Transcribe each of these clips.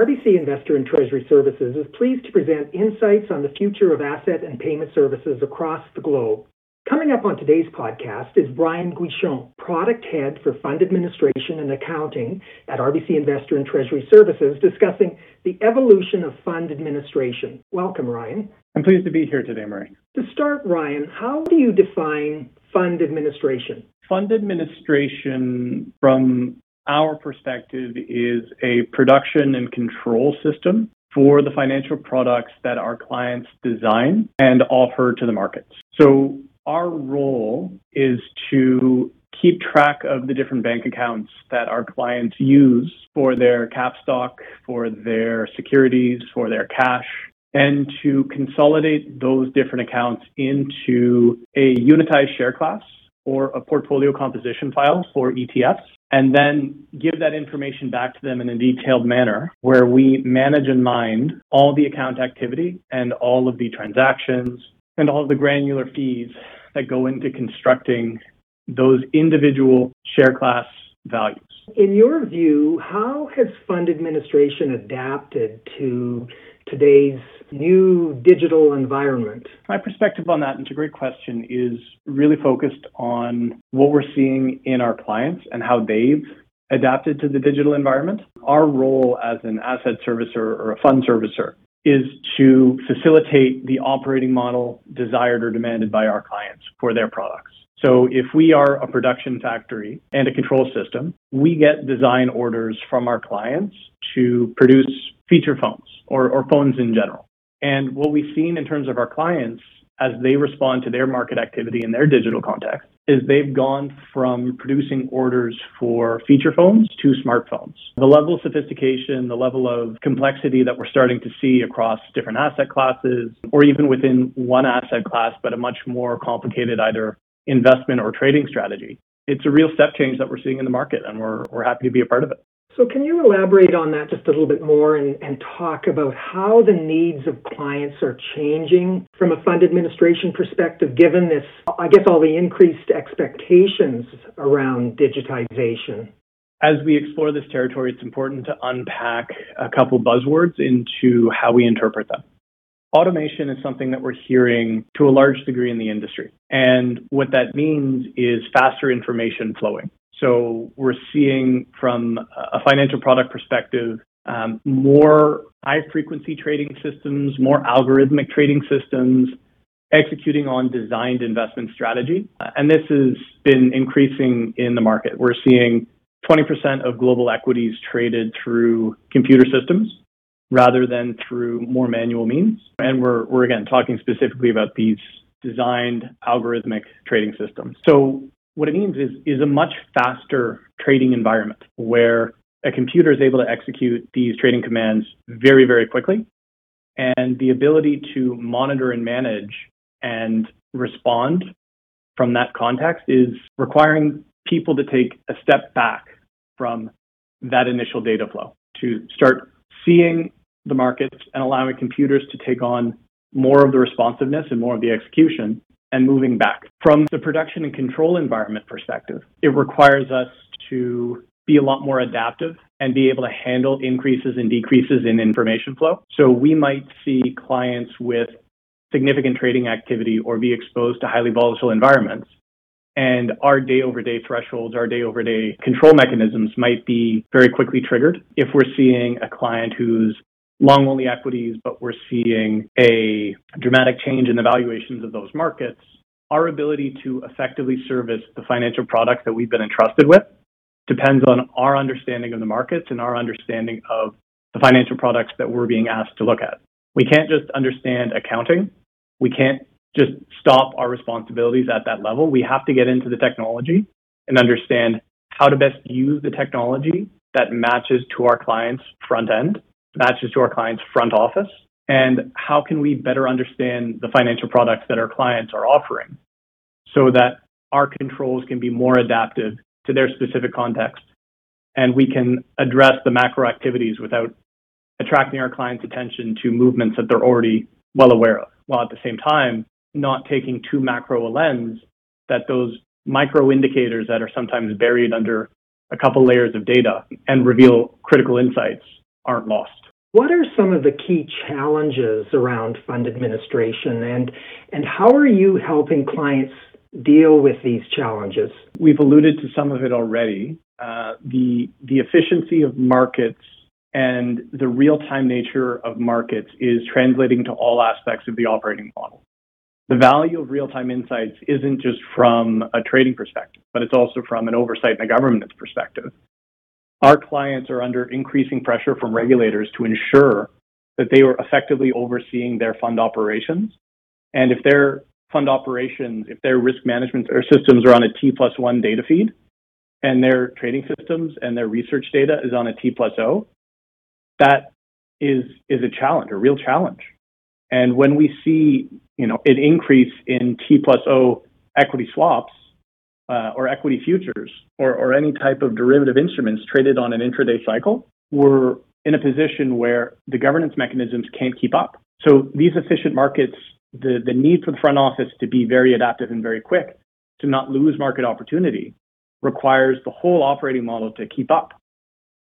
RBC Investor and Treasury Services is pleased to present insights on the future of asset and payment services across the globe. Coming up on today's podcast is Ryan Guichon, Product Head for Fund Administration and Accounting at RBC Investor and Treasury Services, discussing the evolution of fund administration. Welcome, Ryan. I'm pleased to be here today, Murray. To start, Ryan, how do you define fund administration? Fund administration, from our perspective, is a production and control system for the financial products that our clients design and offer to the markets. So our role is to keep track of the different bank accounts that our clients use for their cap stock, for their securities, for their cash, and to consolidate those different accounts into a unitized share class or a portfolio composition file for ETFs, and then give that information back to them in a detailed manner where we manage and mind all the account activity and all of the transactions and all of the granular fees that go into constructing those individual share class values. In your view, how has fund administration adapted to today's new digital environment? My perspective on that, and it's a great question, is really focused on what we're seeing in our clients and how they've adapted to the digital environment. Our role as an asset servicer or a fund servicer is to facilitate the operating model desired or demanded by our clients for their products. So if we are a production factory and a control system, we get design orders from our clients to produce feature phones or, or phones in general. And what we've seen in terms of our clients as they respond to their market activity in their digital context is they've gone from producing orders for feature phones to smartphones. The level of sophistication, the level of complexity that we're starting to see across different asset classes, or even within one asset class, but a much more complicated either investment or trading strategy. It's a real step change that we're seeing in the market, and we're, we're happy to be a part of it. So, can you elaborate on that just a little bit more and, and, talk about how the needs of clients are changing from a fund administration perspective, given this, I guess, all the increased expectations around digitization? As we explore this territory, it's important to unpack a couple buzzwords into how we interpret them. Automation is something that we're hearing to a large degree in the industry. And what that means is faster information flowing. So we're seeing from a financial product perspective, um, more high frequency trading systems, more algorithmic trading systems, executing on designed investment strategy. And this has been increasing in the market. We're seeing 20% of global equities traded through computer systems rather than through more manual means. And we're, we're again talking specifically about these designed algorithmic trading systems. So what it means is, is a much faster trading environment where a computer is able to execute these trading commands very, very quickly. And the ability to monitor and manage and respond from that context is requiring people to take a step back from that initial data flow to start seeing the markets and allowing computers to take on more of the responsiveness and more of the execution and moving back. From the production and control environment perspective, it requires us to be a lot more adaptive and be able to handle increases and decreases in information flow. So we might see clients with significant trading activity or be exposed to highly volatile environments. And our day over day thresholds, our day over day control mechanisms might be very quickly triggered if we're seeing a client who's long only equities, but we're seeing a dramatic change in the valuations of those markets, our ability to effectively service the financial products that we've been entrusted with depends on our understanding of the markets and our understanding of the financial products that we're being asked to look at. We can't just understand accounting. We can't just stop our responsibilities at that level. We have to get into the technology and understand how to best use the technology that matches to our clients' front end matches to our clients' front office? And how can we better understand the financial products that our clients are offering so that our controls can be more adaptive to their specific context and we can address the macro activities without attracting our clients' attention to movements that they're already well aware of, while at the same time not taking too macro a lens that those micro indicators that are sometimes buried under a couple layers of data and reveal critical insights aren't lost. What are some of the key challenges around fund administration and and how are you helping clients deal with these challenges? We've alluded to some of it already. Uh, the the efficiency of markets and the real-time nature of markets is translating to all aspects of the operating model. The value of real-time insights isn't just from a trading perspective, but it's also from an oversight and a governance perspective. Our clients are under increasing pressure from regulators to ensure that they are effectively overseeing their fund operations. And if their fund operations, if their risk management or systems are on a T plus one data feed, and their trading systems and their research data is on a T plus O, that is is a challenge, a real challenge. And when we see, you know, an increase in T plus O equity swaps uh, or equity futures or, or any type of derivative instruments traded on an intraday cycle, we're in a position where the governance mechanisms can't keep up. So these efficient markets, the, the need for the front office to be very adaptive and very quick to not lose market opportunity requires the whole operating model to keep up.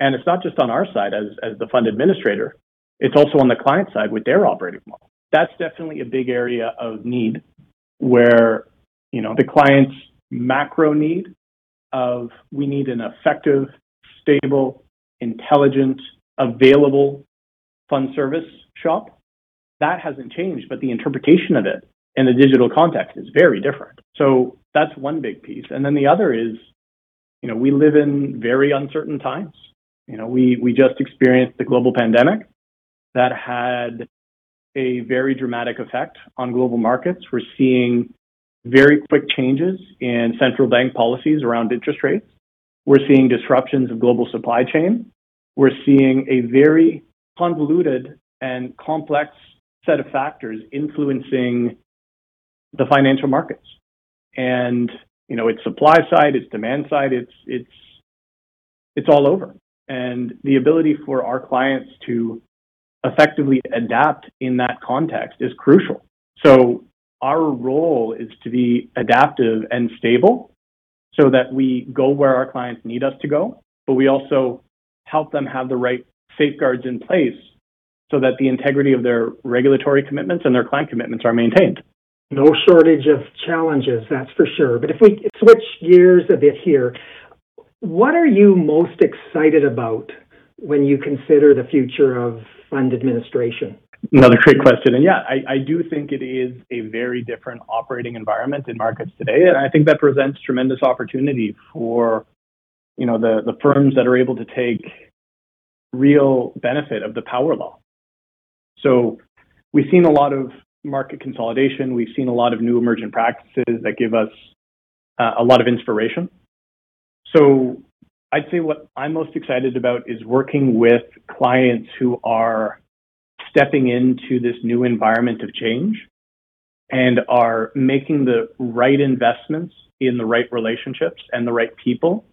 And it's not just on our side as, as the fund administrator, it's also on the client side with their operating model. That's definitely a big area of need where, you know, the client's macro need of we need an effective, stable, intelligent, available fund service shop. That hasn't changed, but the interpretation of it in the digital context is very different. So that's one big piece. And then the other is, you know, we live in very uncertain times. You know, we, we just experienced the global pandemic that had a very dramatic effect on global markets. We're seeing very quick changes in central bank policies around interest rates. We're seeing disruptions of global supply chain. We're seeing a very convoluted and complex set of factors influencing the financial markets. And, you know, it's supply side, it's demand side, it's, it's, it's all over. And the ability for our clients to effectively adapt in that context is crucial. So our role is to be adaptive and stable so that we go where our clients need us to go, but we also help them have the right safeguards in place so that the integrity of their regulatory commitments and their client commitments are maintained. No shortage of challenges, that's for sure. But if we switch gears a bit here, what are you most excited about when you consider the future of fund administration? Another great question. And yeah, I, do think it is a very different operating environment in markets today. And I think that presents tremendous opportunity for, you know, the, the firms that are able to take real benefit of the power law. So we've seen a lot of market consolidation. We've seen a lot of new emergent practices that give us uh, a lot of inspiration. So I'd say what I'm most excited about is working with clients who are stepping into this new environment of change and are making the right investments in the right relationships and the right people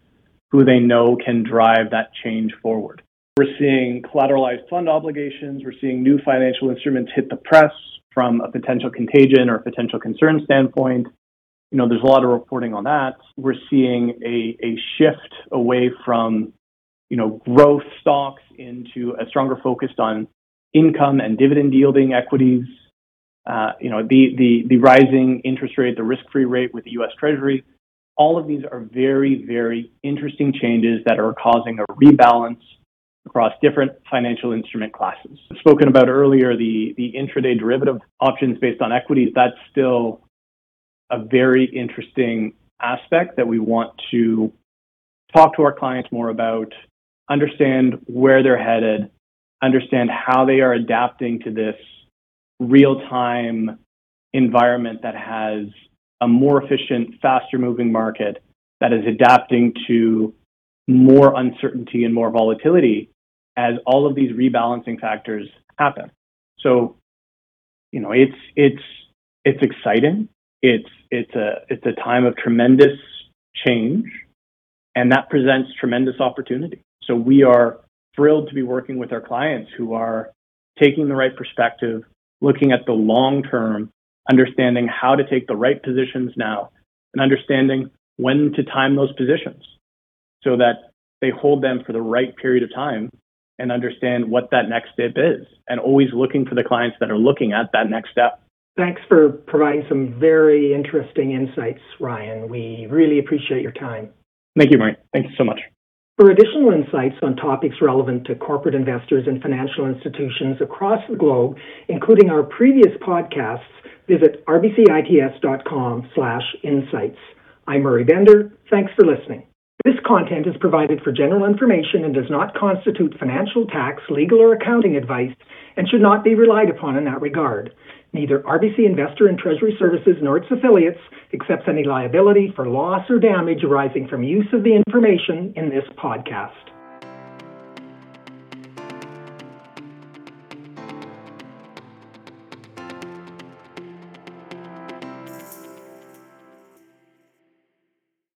who they know can drive that change forward. We're seeing collateralized fund obligations, we're seeing new financial instruments hit the press from a potential contagion or potential concern standpoint you know, there's a lot of reporting on that. We're seeing a, a shift away from, you know, growth stocks into a stronger focus on income and dividend yielding equities. Uh, you know, the, rising interest rate, the risk-free rate with the U.S. Treasury, all of these are very, very interesting changes that are causing a rebalance across different financial instrument classes. Spoken about earlier, the intraday derivative options based on equities, that's still a very interesting aspect that we want to talk to our clients more about, understand where they're headed, understand how they are adapting to this real time environment that has a more efficient, faster moving market that is adapting to more uncertainty and more volatility as all of these rebalancing factors happen. So, you know, it's it's it's exciting it's it's a it's a time of tremendous change, and that presents tremendous opportunity. So we are thrilled to be working with our clients who are taking the right perspective, looking at the long term, understanding how to take the right positions now, and understanding when to time those positions so that they hold them for the right period of time and understand what that next step is and always looking for the clients that are looking at that next step. Thanks for providing some very interesting insights, Ryan. We really appreciate your time. Thank you, Murray. Thank you so much. For additional insights on topics relevant to corporate investors and financial institutions across the globe, including our previous podcasts, visit rbcits.com slash insights. I'm Murray Bender. Thanks for listening. This content is provided for general information and does not constitute financial, tax, legal, or accounting advice and should not be relied upon in that regard. Neither RBC Investor and Treasury Services nor its affiliates accepts any liability for loss or damage arising from use of the information in this podcast.